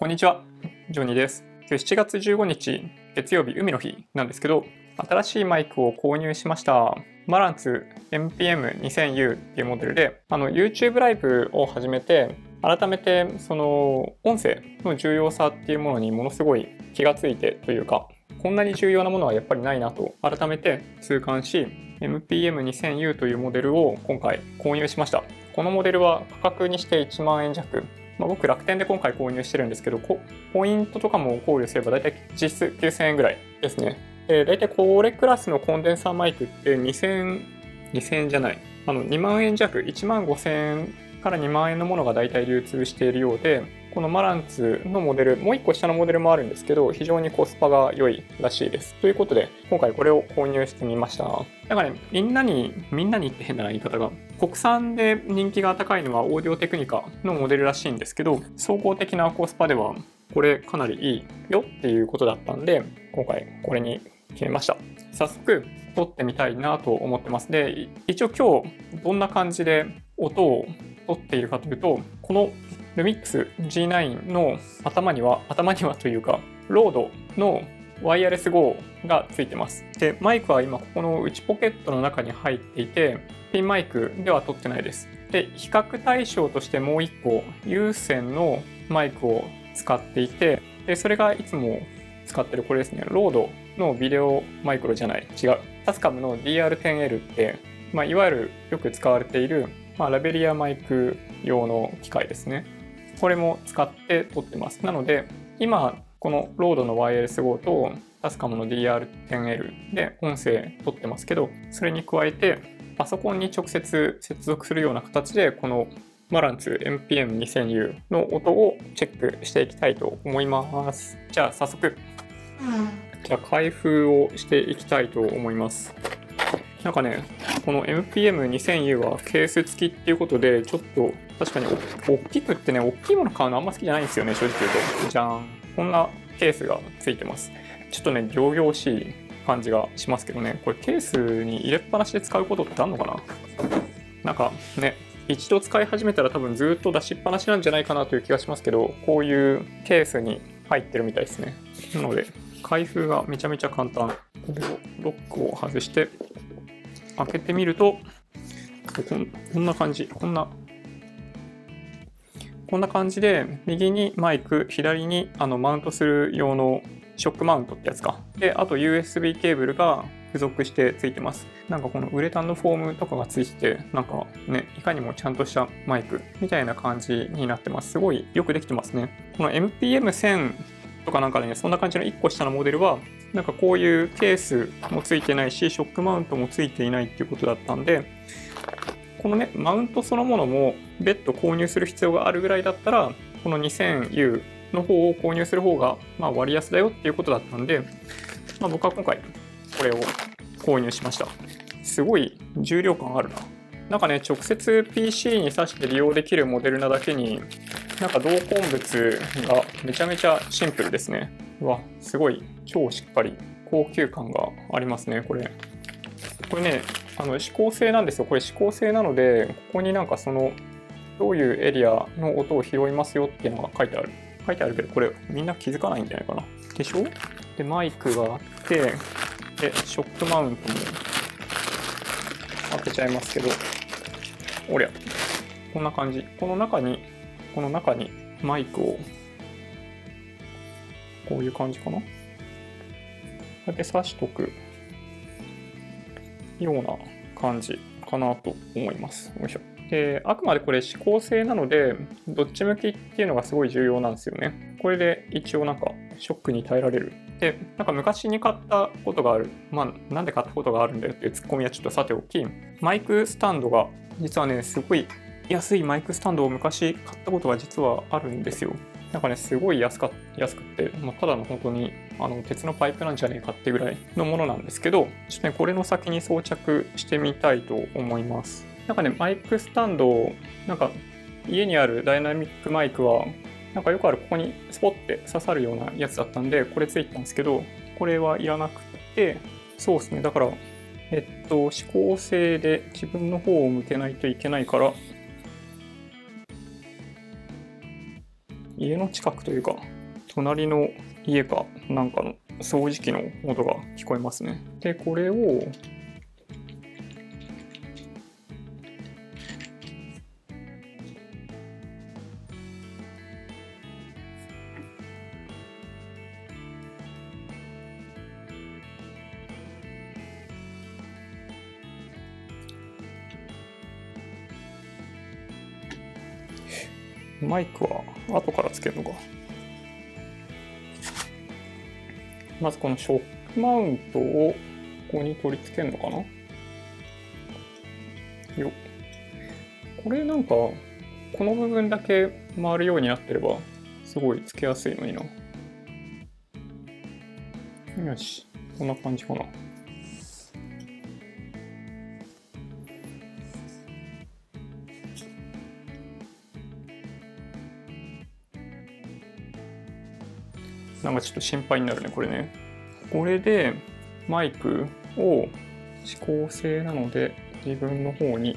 こんにちは、ジョニーです。今日7月15日、月曜日、海の日なんですけど、新しいマイクを購入しました。マランツ MPM2000U っていうモデルで、あの YouTube ライブを始めて、改めてその音声の重要さっていうものにものすごい気がついてというか、こんなに重要なものはやっぱりないなと改めて痛感し、MPM2000U というモデルを今回購入しました。このモデルは価格にして1万円弱。まあ、僕楽天で今回購入してるんですけど、ポイントとかも考慮すれば大体実質9000円ぐらいですね。えー、大体これクラスのコンデンサーマイクって2000、2000円じゃない。あの2万円弱、1万5000円から2万円のものが大体流通しているようで、このマランツのモデル、もう1個下のモデルもあるんですけど、非常にコスパが良いらしいです。ということで、今回これを購入してみました。だからね、みんなに、みんなにって変な言い方が、国産で人気が高いのはオーディオテクニカのモデルらしいんですけど、総合的なコスパでは、これかなりいいよっていうことだったんで、今回これに決めました。早速、撮ってみたいなと思ってます。で、一応今日、どんな感じで音を撮っているかというと、このルミックス G9 の頭には、頭にはというか、RODE の Wireless GO がついてます。で、マイクは今ここの内ポケットの中に入っていて、ピンマイクでは撮ってないです。で、比較対象としてもう一個、有線のマイクを使っていて、で、それがいつも使ってるこれですね、 RODE の VideoMicro じゃない、違う。 TASCAM の DR10L って、まあ、いわゆるよく使われている、まあ、ラベリアマイク用の機械ですね。これも使って撮ってます。なので、今、このロードのワイヤレス GO とタスカムの DR10L で音声撮ってますけど、それに加えて、パソコンに直接接続するような形で、このマランツ MPM2000U の音をチェックしていきたいと思います。じゃあ早速、じゃあ開封をしていきたいと思います。なんかね、この MPM2000U はケース付きっていうことで、ちょっと確かに大きくってね、大きいもの買うのあんま好きじゃないんですよね、正直言うと。じゃーん。こんなケースが付いてます。ちょっとね、仰々しい感じがしますけどね、これケースに入れっぱなしで使うことってあるのかな？なんかね、一度使い始めたら多分ずっと出しっぱなしなんじゃないかなという気がしますけど、こういうケースに入ってるみたいですね。なので、開封がめちゃめちゃ簡単。これをロックを外して、開けてみると、こんな感じ。こんな、こんな感じで、右にマイク、左にあのマウントする用のショックマウントってやつか。で、あと USB ケーブルが付属してついてます。なんかこのウレタンのフォームとかがついてて、なんかね、いかにもちゃんとしたマイクみたいな感じになってます。すごいよくできてますね。この MPM1000 とかなんかね、そんな感じの1個下のモデルは、なんかこういうケースもついてないし、ショックマウントもついていないっていうことだったんで、このね、マウントそのものも別途購入する必要があるぐらいだったら、この 2000U の方を購入する方が、ま、割安だよっていうことだったんで、まあ、僕は今回これを購入しました。すごい重量感あるな。なんかね、直接 PC に挿して利用できるモデルなだけに、なんか同梱物がめちゃめちゃシンプルですね。うわ、すごい超しっかり高級感がありますね、これ。これね、あの指向性なんですよ。これ指向性なので、ここになんかその、どういうエリアの音を拾いますよっていうのが書いてある。書いてあるけど、これみんな気づかないんじゃないかな。でしょ？で、マイクがあって、で、ショックマウントも開けちゃいますけど、おりゃ、こんな感じ。この中に、この中にマイクを、こういう感じかな。こうやって挿しとくような感じかなと思います。よいしょ。で、あくまでこれ指向性なので、どっち向きっていうのがすごい重要なんですよね。これで一応なんかショックに耐えられる。で、なんか昔に買ったことがある。まあ、なんで買ったことがあるんだよっていうツッコミはちょっとさておき、マイクスタンドが実はね、すごい安いマイクスタンドを昔買ったことが実はあるんですよ。なんかね、すごい安か安くて、まあ、ただの本当にあの鉄のパイプなんじゃねえかってぐらいのものなんですけど、ちょっとね、これの先に装着してみたいと思います。なんかね、マイクスタンド、なんか家にあるダイナミックマイクは、なんかよくあるここにスポッて刺さるようなやつだったんで、これついてたんですけど、これはいらなくて、そうですね、だから、えっと、指向性で自分の方を向けないといけないから、家の近くというか、隣の家かなんかの掃除機の音が聞こえますね。で、これを、マイクは後からつけるのか。まずこのショックマウントをここに取り付けるのかな？よこれなんか、この部分だけ回るようになってれば、すごいつけやすいのにな。よし、こんな感じかな。なんかちょっと心配になるね、これね。これでマイクを指向性なので自分の方に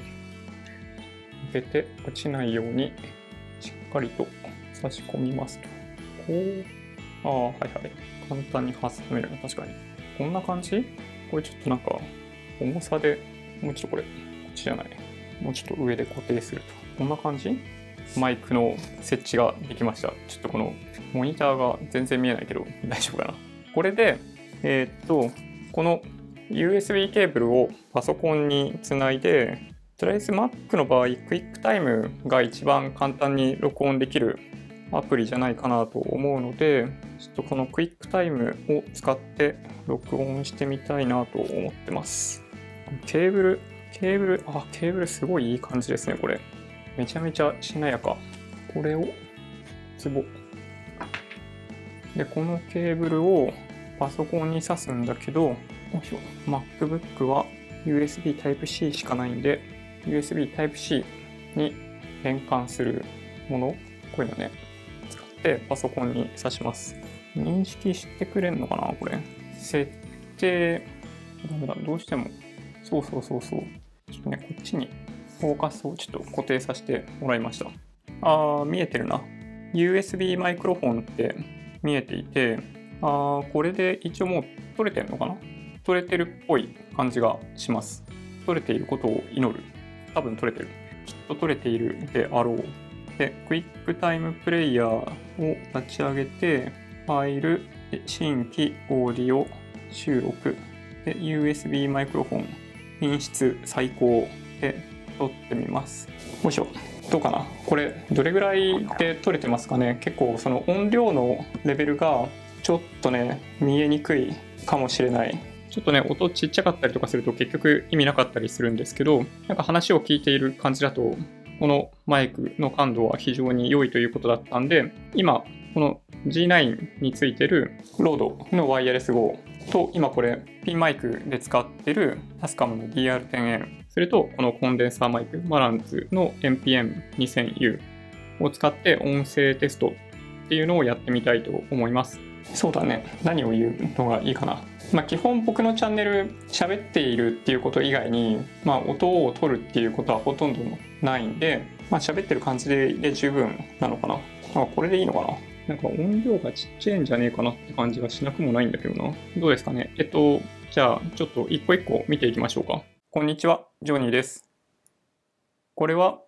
向けて落ちないようにしっかりと差し込みますと。こう、ああ、はいはい。簡単に挟めるね、確かに。こんな感じ？これちょっとなんか重さでもうちょっとこれ、こっちじゃない。もうちょっと上で固定すると。こんな感じ？マイクの設置ができました。ちょっとこのモニターが全然見えないけど大丈夫かな。これで、えー、っと、この USB ケーブルをパソコンにつないで、とりあえず Mac の場合、 QuickTime が一番簡単に録音できるアプリじゃないかなと思うので、ちょっとこの QuickTime を使って録音してみたいなと思ってます。ケーブル、ケーブル、あ、ケーブルすごいいい感じですね、これ。めちゃめちゃしなやか。これを、ツボ。で、このケーブルをパソコンに挿すんだけど、よいしょ、MacBook は USB Type-C しかないんで、USB Type-C に変換するもの、こういうのね、使ってパソコンに挿します。認識してくれんのかなこれ。設定、ダメだ、どうしても。そうそうそうそう。ちょっとね、こっちにフォーカスをちょっと固定させてもらいました。あー、見えてるな。USB マイクロフォンって見えていて、あーこれで一応もう取れてるのかな？取れてるっぽい感じがします。取れていることを祈る。多分取れてる。きっと取れているであろう。で、クイックタイムプレイヤーを立ち上げて、ファイル、新規オーディオ収録、で、USB マイクロフォン、品質最高で撮ってみます。よいしょ。どうかなこれどれぐらいで撮れてますかね結構その音量のレベルがちょっとね見えにくいかもしれないちょっとね音ちっちゃかったりとかすると結局意味なかったりするんですけどなんか話を聞いている感じだとこのマイクの感度は非常に良いということだったんで今この G9 についてるロードのワイヤレス GO と今これピンマイクで使ってるタスカムの DR10N それとこのコンデンサーマイク、マランズの NPM2000U を使って音声テストっていうのをやってみたいと思います。そうだね。何を言うのがいいかな。まあ、基本僕のチャンネル喋っているっていうこと以外に、まあ、音を取るっていうことはほとんどないんで、まあ、喋ってる感じで十分なのかな。あ、これでいいのかな。なんか音量がちっちゃいんじゃねえかなって感じがしなくもないんだけどな。どうですかね。えっと、じゃあちょっと一個一個見ていきましょうか。こんにちは、ジョニーです。これは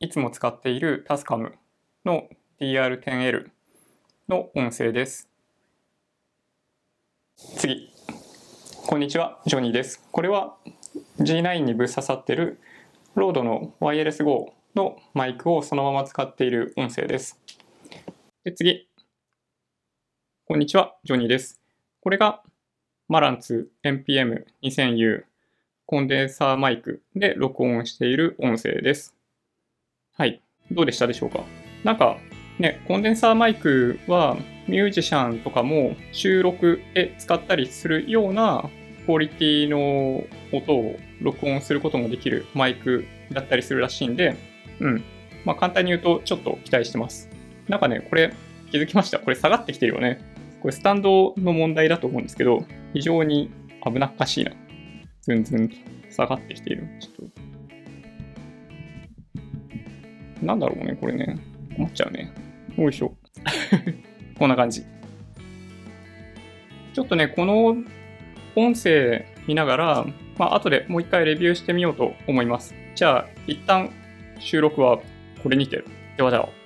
いつも使っているタスカムの DR10L の音声です。次。こんにちは、ジョニーです。これは G9 にぶっ刺さってるロードのワイヤレス GO のマイクをそのまま使っている音声です。で次。こんにちは、ジョニーです。これがマランツ NPM2000U コンデンサーマイクで録音している音声です。はい。どうでしたでしょうか？なんか、ね、コンデンサーマイクはミュージシャンとかも収録で使ったりするようなクオリティの音を録音することもできるマイクだったりするらしいんで、うん。まあ簡単に言うとちょっと期待してます。なんかね、これ気づきました。これ下がってきてるよね。これスタンドの問題だと思うんですけど、非常に危なっかしいな。ずんずん下がってきている。ちょっと。なんだろうね、これね。困っちゃうね。よいしょ。こんな感じ。ちょっとね、この音声見ながら、まあ、後でもう一回レビューしてみようと思います。じゃあ、一旦収録はこれにて。ではでは。